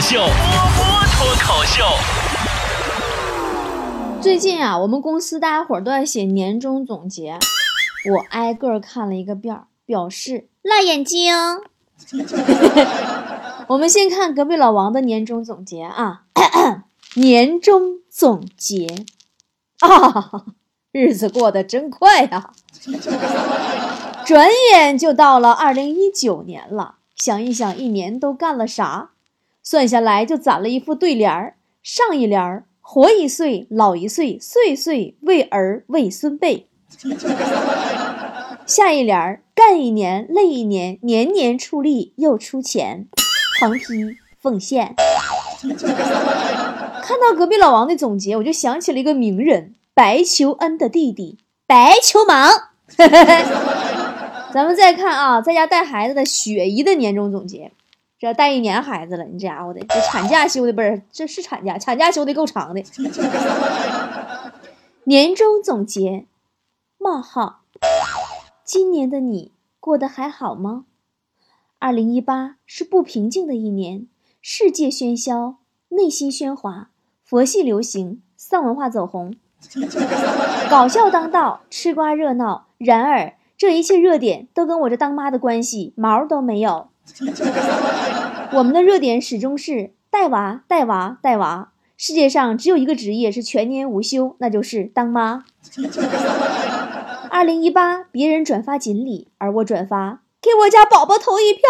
口秀，波波脱口秀。最近啊，我们公司大家伙儿都在写年终总结，我挨个看了一个遍儿，表示辣眼睛。我们先看隔壁老王的年终总结啊，年终总结 啊，日子过得真快呀、转眼就到了二零一九年了。想一想，一年都干了啥？算下来就攒了一副对联儿，上一联儿“活一岁，老一岁，岁岁为儿为孙辈”，下一联儿“干一年，累一年，年年出力又出钱，横批奉献”。看到隔壁老王的总结，我就想起了一个名人白求恩的弟弟白求芒。咱们再看啊，在家带孩子的雪姨的年终总结，这带一年孩子了，你这家伙的，这产假休的不是，这是产假，产假休的够长的。年终总结：冒号，今年的你过得还好吗？二零一八是不平静的一年，世界喧嚣，内心喧哗，佛系流行，丧文化走红，搞笑当道，吃瓜热闹。然而，这一切热点都跟我这当妈的关系毛都没有。我们的热点始终是带娃、带娃、带娃。世界上只有一个职业是全年无休，那就是当妈。二零一八，别人转发锦鲤，而我转发给我家宝宝投一票。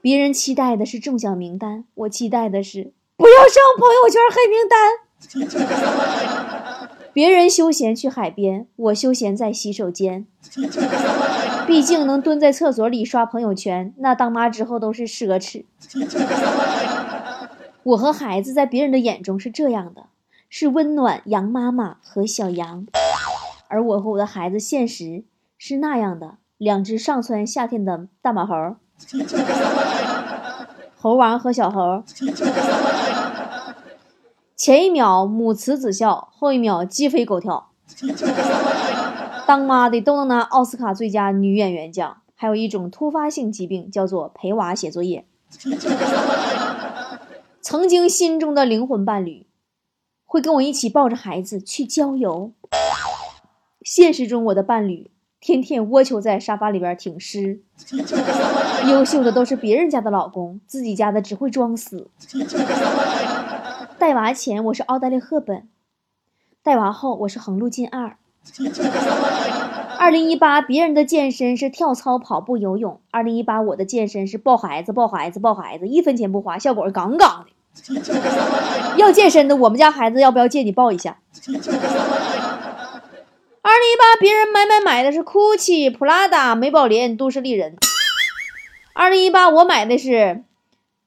别人期待的是中奖名单，我期待的是不要上朋友圈黑名单。别人休闲去海边，我休闲在洗手间。毕竟能蹲在厕所里刷朋友圈，那当妈之后都是奢侈。我和孩子在别人的眼中是这样的，是温暖羊妈妈和小羊，而我和我的孩子现实是那样的，两只上蹿下跳的大马猴，猴王和小猴。前一秒母慈子孝，后一秒鸡飞狗跳。当妈的都能拿奥斯卡最佳女演员奖。还有一种突发性疾病叫做陪娃写作业。曾经心中的灵魂伴侣，会跟我一起抱着孩子去郊游。现实中我的伴侣天天窝球在沙发里边挺尸。优秀的都是别人家的老公，自己家的只会装死。带娃前我是奥黛丽·赫本，带娃后我是横路进二。二零一八别人的健身是跳操、跑步、游泳，二零一八我的健身是抱孩子、抱孩子、抱孩子，一分钱不花，效果杠杠的。要健身的，我们家孩子要不要借你抱一下？二零一八别人买买买的是 GUCCI、普拉达、美宝莲、都市丽人。二零一八我买的是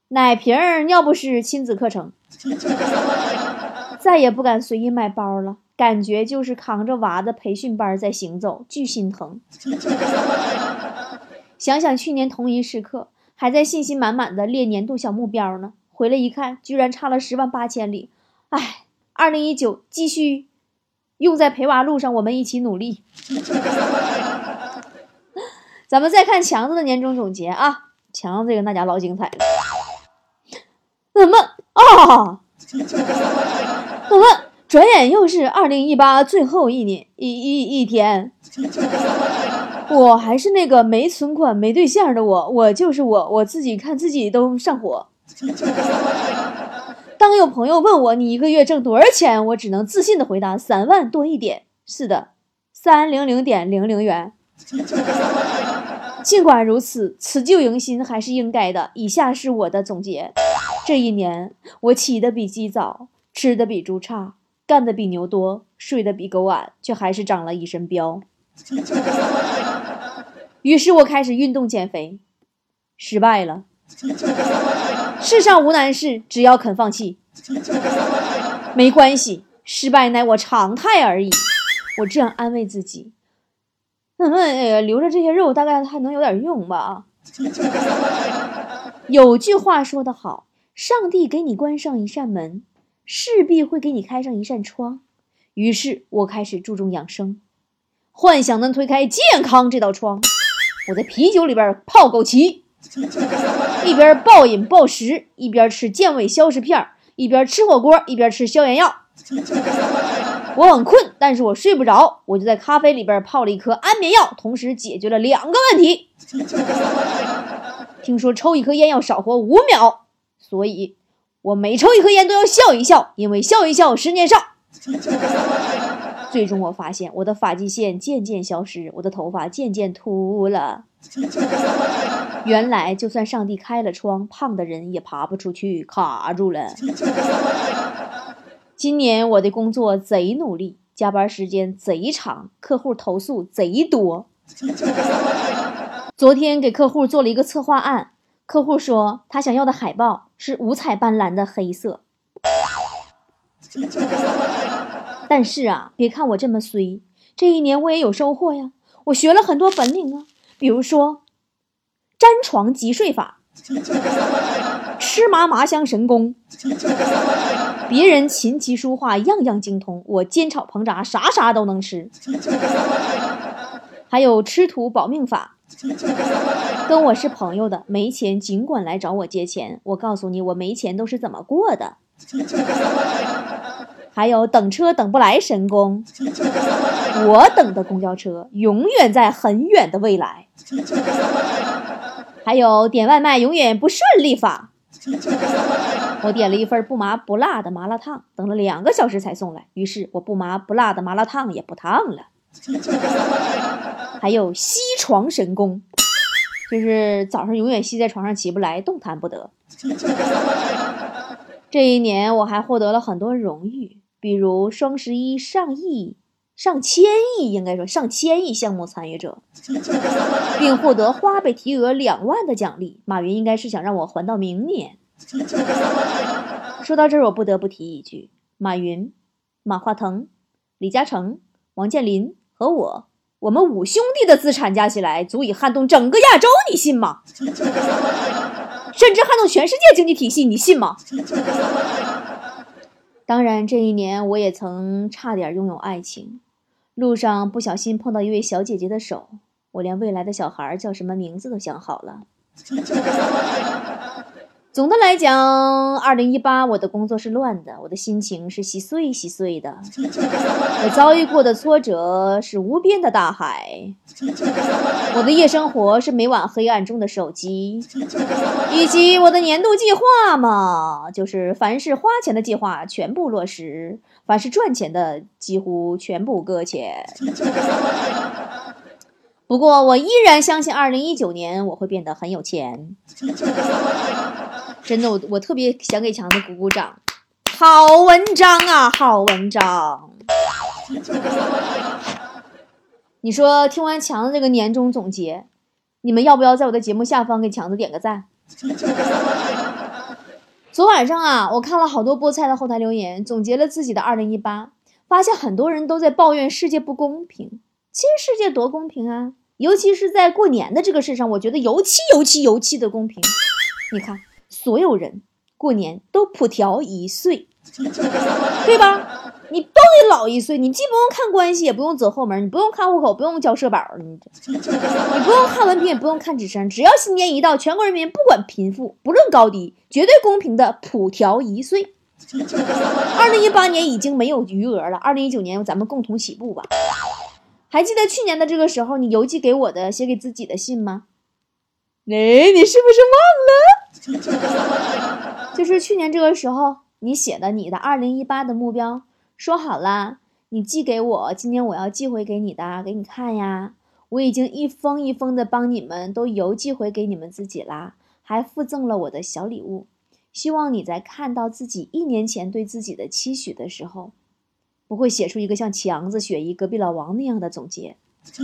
奶瓶、尿不湿、亲子课程。再也不敢随意买包了，感觉就是扛着娃的培训班在行走，巨心疼。想想去年同一时刻，还在信心满满的列年度小目标呢，回来一看，居然差了十万八千里。唉，二零一九继续用在陪娃路上，我们一起努力。咱们再看强子的年终总结啊，强子这个那家老精彩了。怎么啊？怎么转眼又是二零一八最后一年一一一天？我还是那个没存款、没对象的我，我就是我，我自己看自己都上火。当有朋友问我你一个月挣多少钱，我只能自信的回答三万多一点。是的，三零零点零零元。尽管如此，辞旧迎新还是应该的。以下是我的总结：这一年，我起得比鸡早，吃的比猪差，干得比牛多，睡得比狗晚，却还是长了一身膘。于是我开始运动减肥，失败了。世上无难事，只要肯放弃。没关系，失败乃我常态而已。我这样安慰自己。嗯，哎呀，留着这些肉，大概还能有点用吧？有句话说得好，上帝给你关上一扇门，势必会给你开上一扇窗。于是我开始注重养生，幻想能推开健康这道窗。我在啤酒里边泡枸杞，一边暴饮暴食，一边吃健胃消食片，一边吃火锅，一边吃消炎药。我很困，但是我睡不着，我就在咖啡里边泡了一颗安眠药，同时解决了两个问题。听说抽一颗烟要少活五秒，所以我每抽一颗烟都要笑一笑，因为笑一笑十年少。最终我发现我的发际线渐渐消失，我的头发渐渐秃了。原来就算上帝开了窗，胖的人也爬不出去，卡住了。今年我的工作贼努力，加班时间贼长，客户投诉贼多。昨天给客户做了一个策划案，客户说他想要的海报是五彩斑斓的黑色。但是啊，别看我这么衰，这一年我也有收获呀。我学了很多本领啊，比如说粘床即睡法，吃麻麻香神功。别人琴棋书画样样精通，我煎炒烹炸啥啥都能吃。还有吃土保命法，跟我是朋友的没钱尽管来找我借钱。我告诉你，我没钱都是怎么过的。还有等车等不来神功，我等的公交车永远在很远的未来。还有点外卖永远不顺利法，我点了一份不麻不辣的麻辣烫，等了两个小时才送来，于是我不麻不辣的麻辣烫也不烫了。还有吸床神功，就是早上永远吸在床上起不来，动弹不得。这一年我还获得了很多荣誉。比如双十一上亿、上千亿，应该说上千亿项目参与者，并获得花呗提额两万的奖励。马云应该是想让我还到明年。说到这儿，我不得不提一句：马云、马化腾、李嘉诚、王健林和我，我们五兄弟的资产加起来足以撼动整个亚洲，你信吗？甚至撼动全世界经济体系，你信吗？当然，这一年我也曾差点拥有爱情，路上不小心碰到一位小姐姐的手，我连未来的小孩叫什么名字都想好了。总的来讲，二零一八我的工作是乱的，我的心情是稀碎稀碎的。我遭遇过的挫折是无边的大海，我的夜生活是每晚黑暗中的手机，以及我的年度计划嘛，就是凡是花钱的计划全部落实，凡是赚钱的几乎全部搁浅。不过我依然相信，二零一九年我会变得很有钱。真的，我我特别想给强子鼓鼓掌，好文章啊，好文章。你说听完强子这个年终总结，你们要不要在我的节目下方给强子点个赞？昨晚上啊，我看了好多菠菜的后台留言，总结了自己的二零一八，发现很多人都在抱怨世界不公平。其实世界多公平啊！尤其是在过年的这个事上，我觉得尤其尤其尤其的公平。你看，所有人过年都普调一岁，对吧？你都得老一岁，你既不用看关系，也不用走后门，你不用看户口，不用交社保，你 你不用看文凭，也不用看职称，只要新年一到，全国人民不管贫富，不论高低，绝对公平的普调一岁。二零一八年已经没有余额了，二零一九年咱们共同起步吧。还记得去年的这个时候，你邮寄给我的、写给自己的信吗？哎，你是不是忘了？就是去年这个时候，你写的你的二零一八的目标，说好啦，你寄给我，今年我要寄回给你的，给你看呀。我已经一封一封的帮你们都邮寄回给你们自己啦，还附赠了我的小礼物。希望你在看到自己一年前对自己的期许的时候。不会写出一个像强子、雪姨、隔壁老王那样的总结。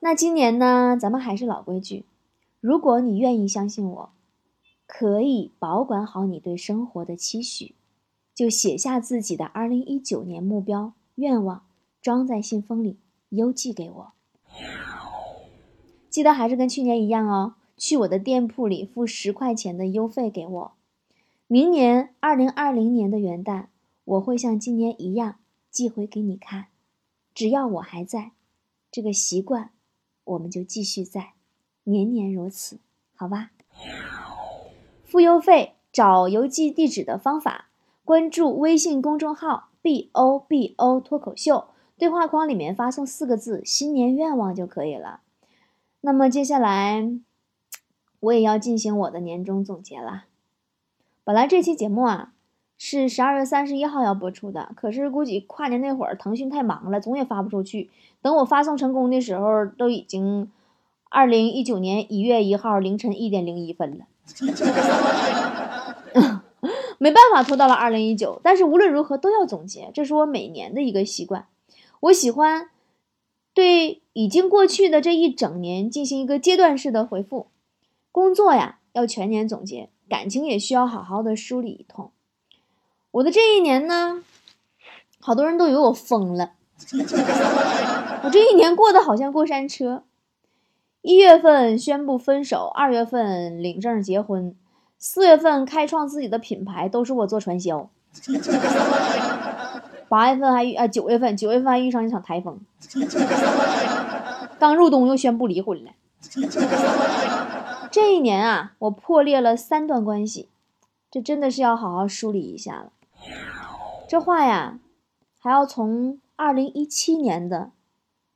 那今年呢？咱们还是老规矩，如果你愿意相信我，可以保管好你对生活的期许，就写下自己的二零一九年目标愿望，装在信封里邮寄给我。记得还是跟去年一样哦，去我的店铺里付十块钱的邮费给我。明年二零二零年的元旦。我会像今年一样寄回给你看，只要我还在，这个习惯我们就继续在。年年如此，好吧？付邮费找邮寄地址的方法，关注微信公众号 “b o b o 脱口秀”，对话框里面发送四个字“新年愿望”就可以了。那么接下来，我也要进行我的年终总结了。本来这期节目啊是十二月三十一号要播出的，可是估计跨年那会儿腾讯太忙了，总也发不出去。等我发送成功的时候，都已经二零一九年一月一号凌晨一点零一分了。没办法拖到了二零一九，但是无论如何都要总结，这是我每年的一个习惯。我喜欢对已经过去的这一整年进行一个阶段式的回复。工作呀要全年总结，感情也需要好好的梳理一通。我的这一年呢，好多人都以为我疯了。我这一年过得好像过山车。一月份宣布分手，二月份领证结婚，四月份开创自己的品牌，都是我做传销。八月份还遇啊，九月份九月份还遇上一场台风。刚入冬又宣布离婚了。这一年啊，我破裂了三段关系，这真的是要好好梳理一下了。这话呀，还要从二零一七年的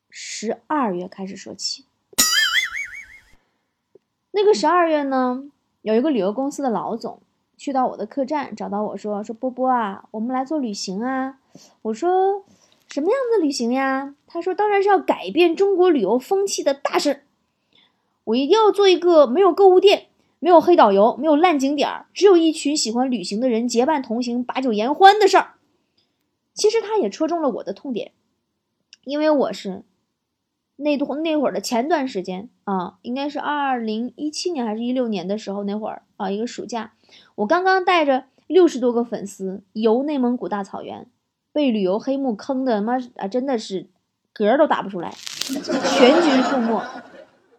十二月开始说起。那个十二月呢，有一个旅游公司的老总去到我的客栈，找到我说：“说波波啊，我们来做旅行啊。”我说：“什么样的旅行呀？”他说：“当然是要改变中国旅游风气的大事。我一定要做一个没有购物店、没有黑导游、没有烂景点儿，只有一群喜欢旅行的人结伴同行、把酒言欢的事儿。”其实他也戳中了我的痛点，因为我是。那段那会儿的前段时间啊，应该是二零一七年还是一六年的时候，那会儿啊，一个暑假，我刚刚带着六十多个粉丝游内蒙古大草原，被旅游黑幕坑的妈啊，真的是嗝都打不出来，全军覆没。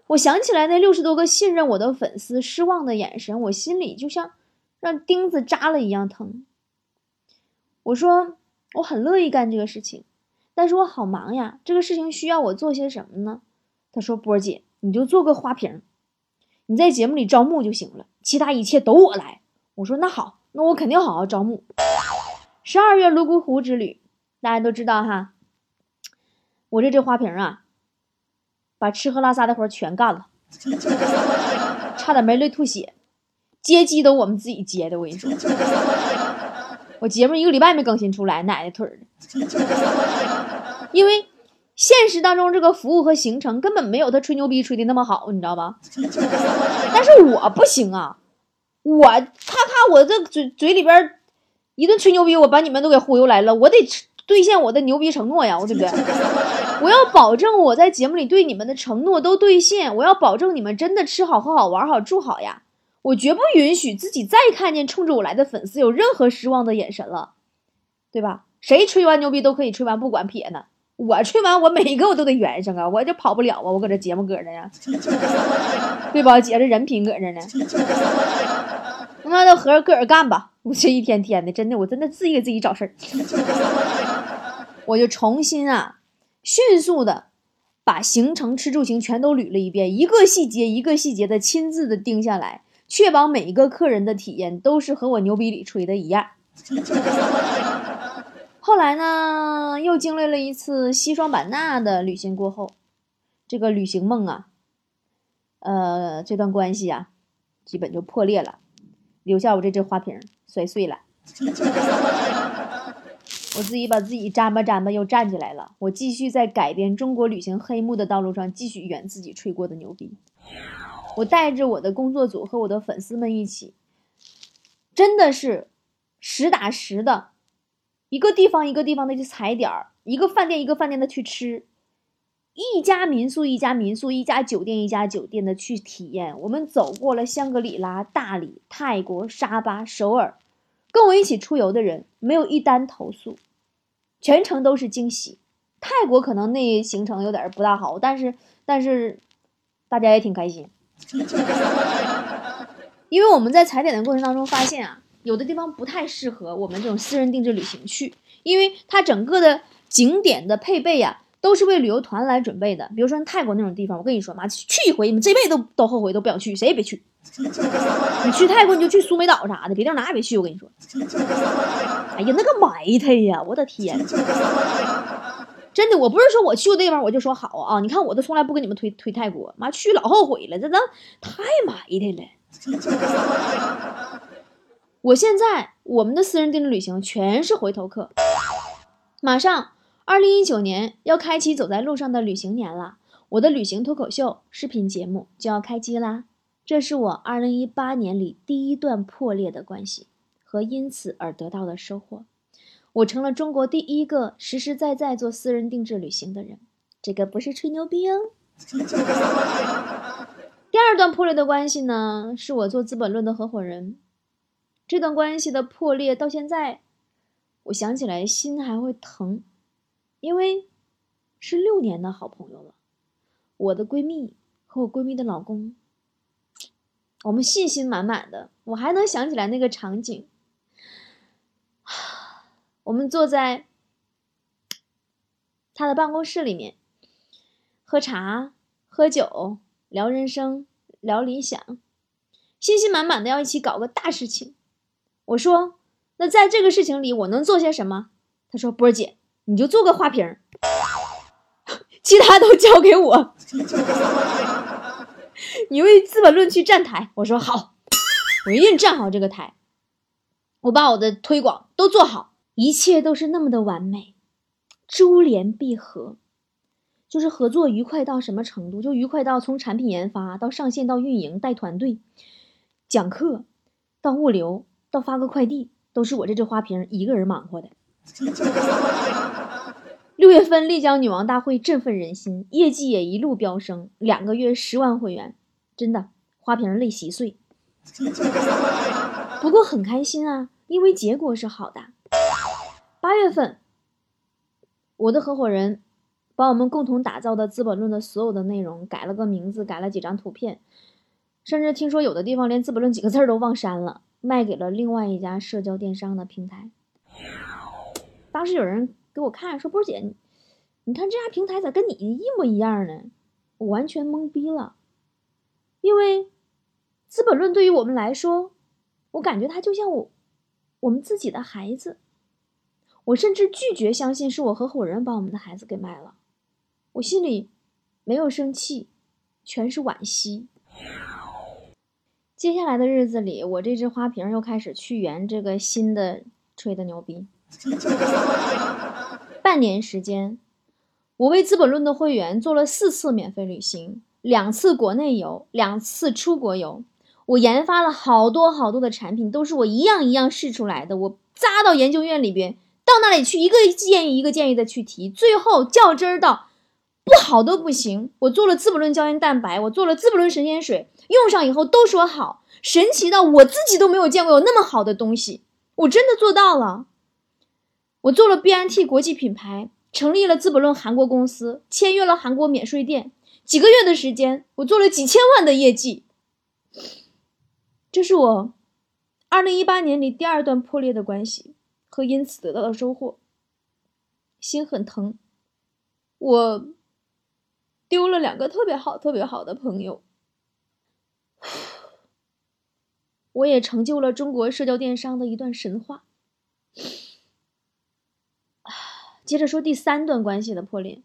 我想起来那六十多个信任我的粉丝失望的眼神，我心里就像让钉子扎了一样疼。我说我很乐意干这个事情。但是我好忙呀，这个事情需要我做些什么呢？他说：“波儿姐，你就做个花瓶，你在节目里招募就行了，其他一切都我来。”我说：“那好，那我肯定好好招募。”十二月泸沽湖之旅，大家都知道哈，我这这花瓶啊，把吃喝拉撒的活全干了，差点没累吐血，接机都我们自己接的，我跟你说。我节目一个礼拜没更新出来，奶奶腿儿的。因为现实当中这个服务和行程根本没有他吹牛逼吹的那么好，你知道吧？但是我不行啊，我咔咔我这嘴嘴里边一顿吹牛逼，我把你们都给忽悠来了，我得兑现我的牛逼承诺呀，我对不对？我要保证我在节目里对你们的承诺都兑现，我要保证你们真的吃好喝好玩好住好呀。我绝不允许自己再看见冲着我来的粉丝有任何失望的眼神了，对吧？谁吹完牛逼都可以吹完不管撇呢，我吹完我每一个我都得圆上啊，我就跑不了啊，我搁这节目搁着呢，对吧？姐这人品搁这呢，那都合着个儿干吧。我这一天天的，真的，我真的自己给自己找事儿。我就重新啊，迅速的把行程、吃住行全都捋了一遍，一个细节一个细节的亲自的盯下来。确保每一个客人的体验都是和我牛逼里吹的一样。后来呢，又经历了一次西双版纳的旅行过后，这个旅行梦啊，呃，这段关系啊，基本就破裂了，留下我这只花瓶摔碎了。我自己把自己粘吧粘吧又站起来了，我继续在改变中国旅行黑幕的道路上继续圆自己吹过的牛逼。我带着我的工作组和我的粉丝们一起，真的是实打实的，一个地方一个地方的去踩点儿，一个饭店一个饭店的去吃，一家民宿一家民宿，一家酒店一家酒店的去体验。我们走过了香格里拉、大理、泰国、沙巴、首尔，跟我一起出游的人没有一单投诉，全程都是惊喜。泰国可能那行程有点不大好，但是但是大家也挺开心。因为我们在踩点的过程当中发现啊，有的地方不太适合我们这种私人定制旅行去，因为它整个的景点的配备呀，都是为旅游团来准备的。比如说泰国那种地方，我跟你说妈，去一回你们这辈子都都后悔都不想去，谁也别去。你去泰国你就去苏梅岛啥的，别地儿哪也别去。我跟你说，哎呀，那个埋汰呀，我的天！真的，我不是说我去过地方我就说好啊。你看我都从来不跟你们推推泰国，妈去老后悔了，这都太埋汰了。我现在我们的私人定制旅行全是回头客，马上二零一九年要开启走在路上的旅行年了，我的旅行脱口秀视频节目就要开机啦。这是我二零一八年里第一段破裂的关系和因此而得到的收获，我成了中国第一个实实在在做私人定制旅行的人，这个不是吹牛逼哦。第二段破裂的关系呢，是我做《资本论》的合伙人。这段关系的破裂到现在，我想起来心还会疼，因为是六年的好朋友了。我的闺蜜和我闺蜜的老公，我们信心满满的，我还能想起来那个场景。我们坐在他的办公室里面，喝茶、喝酒、聊人生、聊理想，信心满满的要一起搞个大事情。我说：“那在这个事情里，我能做些什么？”他说：“波儿姐，你就做个花瓶，其他都交给我。你为《资本论》去站台。”我说：“好，我一定站好这个台。我把我的推广都做好，一切都是那么的完美，珠联璧合，就是合作愉快到什么程度？就愉快到从产品研发到上线到运营带团队讲课到物流。”到发个快递都是我这只花瓶一个人忙活的。六月份丽江女王大会振奋人心，业绩也一路飙升，两个月十万会员，真的花瓶泪稀碎。不过很开心啊，因为结果是好的。八月份，我的合伙人把我们共同打造的《资本论》的所有的内容改了个名字，改了几张图片，甚至听说有的地方连《资本论》几个字都忘删了。卖给了另外一家社交电商的平台。当时有人给我看，说：“波姐，你看这家平台咋跟你一模一样呢？”我完全懵逼了，因为《资本论》对于我们来说，我感觉它就像我我们自己的孩子。我甚至拒绝相信是我合伙人把我们的孩子给卖了。我心里没有生气，全是惋惜。接下来的日子里，我这只花瓶又开始去圆这个新的吹的牛逼。半年时间，我为《资本论》的会员做了四次免费旅行，两次国内游，两次出国游。我研发了好多好多的产品，都是我一样一样试出来的。我扎到研究院里边，到那里去一个建议一个建议的去提，最后较真儿到不好都不行。我做了《资本论》胶原蛋白，我做了《资本论》神仙水。用上以后都说好，神奇到我自己都没有见过有那么好的东西，我真的做到了。我做了 BNT 国际品牌，成立了《资本论》韩国公司，签约了韩国免税店，几个月的时间，我做了几千万的业绩。这是我二零一八年里第二段破裂的关系和因此得到的收获，心很疼。我丢了两个特别好、特别好的朋友。我也成就了中国社交电商的一段神话。接着说第三段关系的破裂。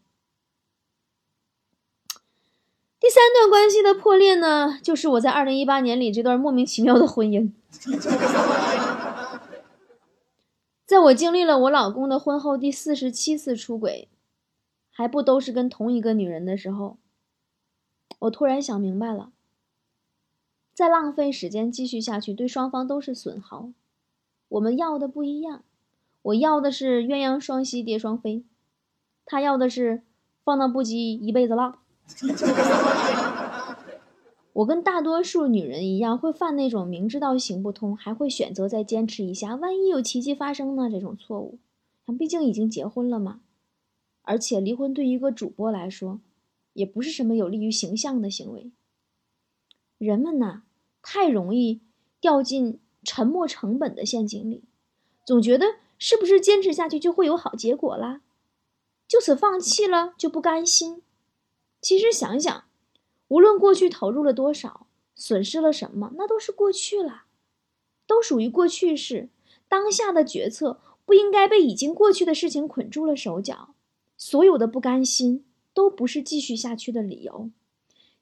第三段关系的破裂呢，就是我在二零一八年里这段莫名其妙的婚姻。在我经历了我老公的婚后第四十七次出轨，还不都是跟同一个女人的时候，我突然想明白了。再浪费时间继续下去，对双方都是损耗。我们要的不一样，我要的是鸳鸯双栖蝶双飞，他要的是放荡不羁一辈子浪。我跟大多数女人一样，会犯那种明知道行不通，还会选择再坚持一下，万一有奇迹发生呢？这种错误。毕竟已经结婚了嘛，而且离婚对一个主播来说，也不是什么有利于形象的行为。人们呐，太容易掉进沉没成本的陷阱里，总觉得是不是坚持下去就会有好结果啦？就此放弃了就不甘心。其实想想，无论过去投入了多少，损失了什么，那都是过去了，都属于过去式。当下的决策不应该被已经过去的事情捆住了手脚。所有的不甘心都不是继续下去的理由。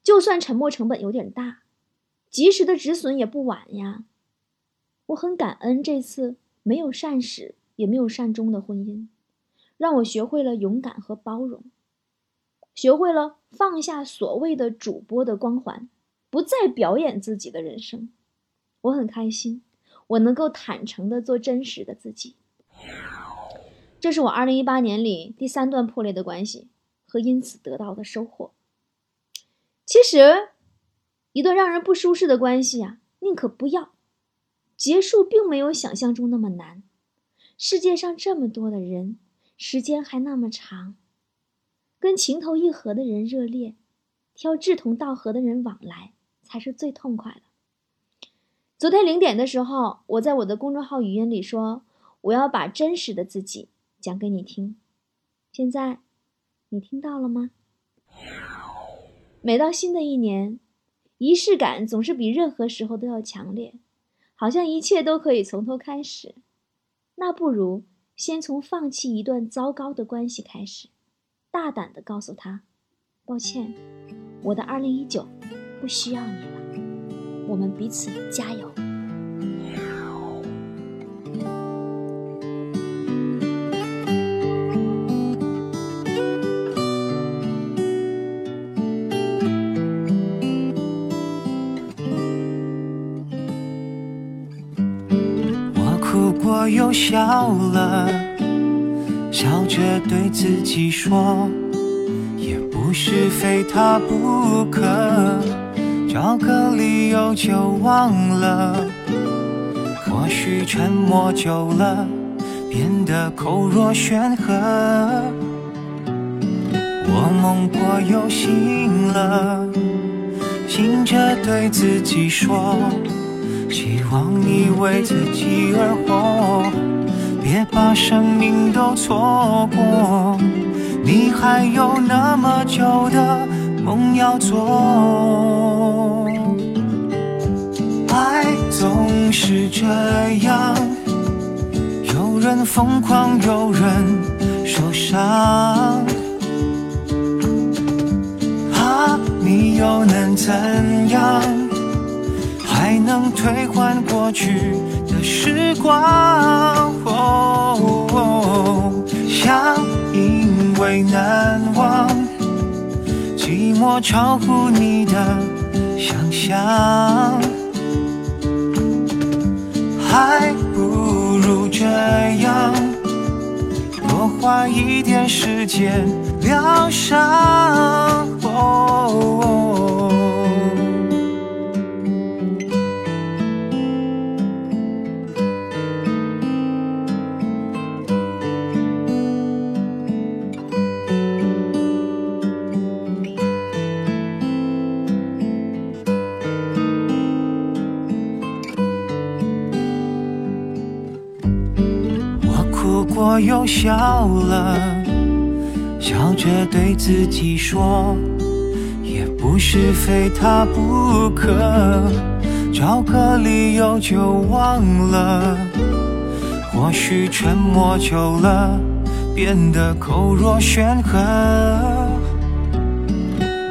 就算沉默成本有点大，及时的止损也不晚呀。我很感恩这次没有善始也没有善终的婚姻，让我学会了勇敢和包容，学会了放下所谓的主播的光环，不再表演自己的人生。我很开心，我能够坦诚的做真实的自己。这是我二零一八年里第三段破裂的关系和因此得到的收获。其实，一段让人不舒适的关系啊，宁可不要。结束并没有想象中那么难。世界上这么多的人，时间还那么长，跟情投意合的人热恋，挑志同道合的人往来，才是最痛快的。昨天零点的时候，我在我的公众号语音里说，我要把真实的自己讲给你听。现在，你听到了吗？每到新的一年，仪式感总是比任何时候都要强烈。好像一切都可以从头开始，那不如先从放弃一段糟糕的关系开始，大胆的告诉他：“抱歉，我的二零一九不需要你了，我们彼此加油。”笑了，笑着对自己说，也不是非他不可，找个理由就忘了。或许沉默久了，变得口若悬河。我梦过又醒了，醒着对自己说。希望你为自己而活，别把生命都错过。你还有那么久的梦要做。爱总是这样，有人疯狂，有人受伤。啊，你又能怎样？还能退换过去的时光，想因为难忘，寂寞超乎你的想象，还不如这样，多花一点时间疗伤。笑了，笑着对自己说，也不是非他不可，找个理由就忘了。或许沉默久了，变得口若悬河。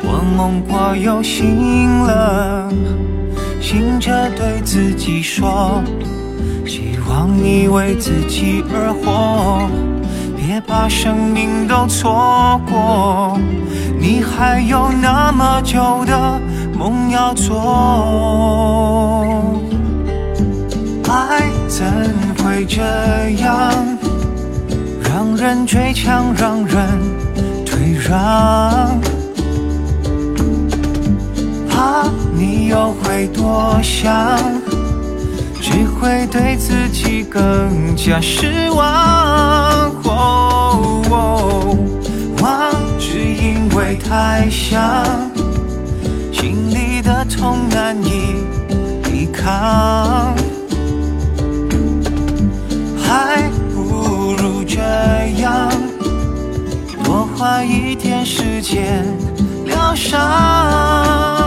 我梦过又醒了，醒着对自己说。希望你为自己而活，别把生命都错过。你还有那么久的梦要做。爱怎会这样，让人追抢，让人退让？怕你又会多想。只会对自己更加失望。忘，只因为太想，心里的痛难以抵抗。还不如这样，多花一点时间疗伤。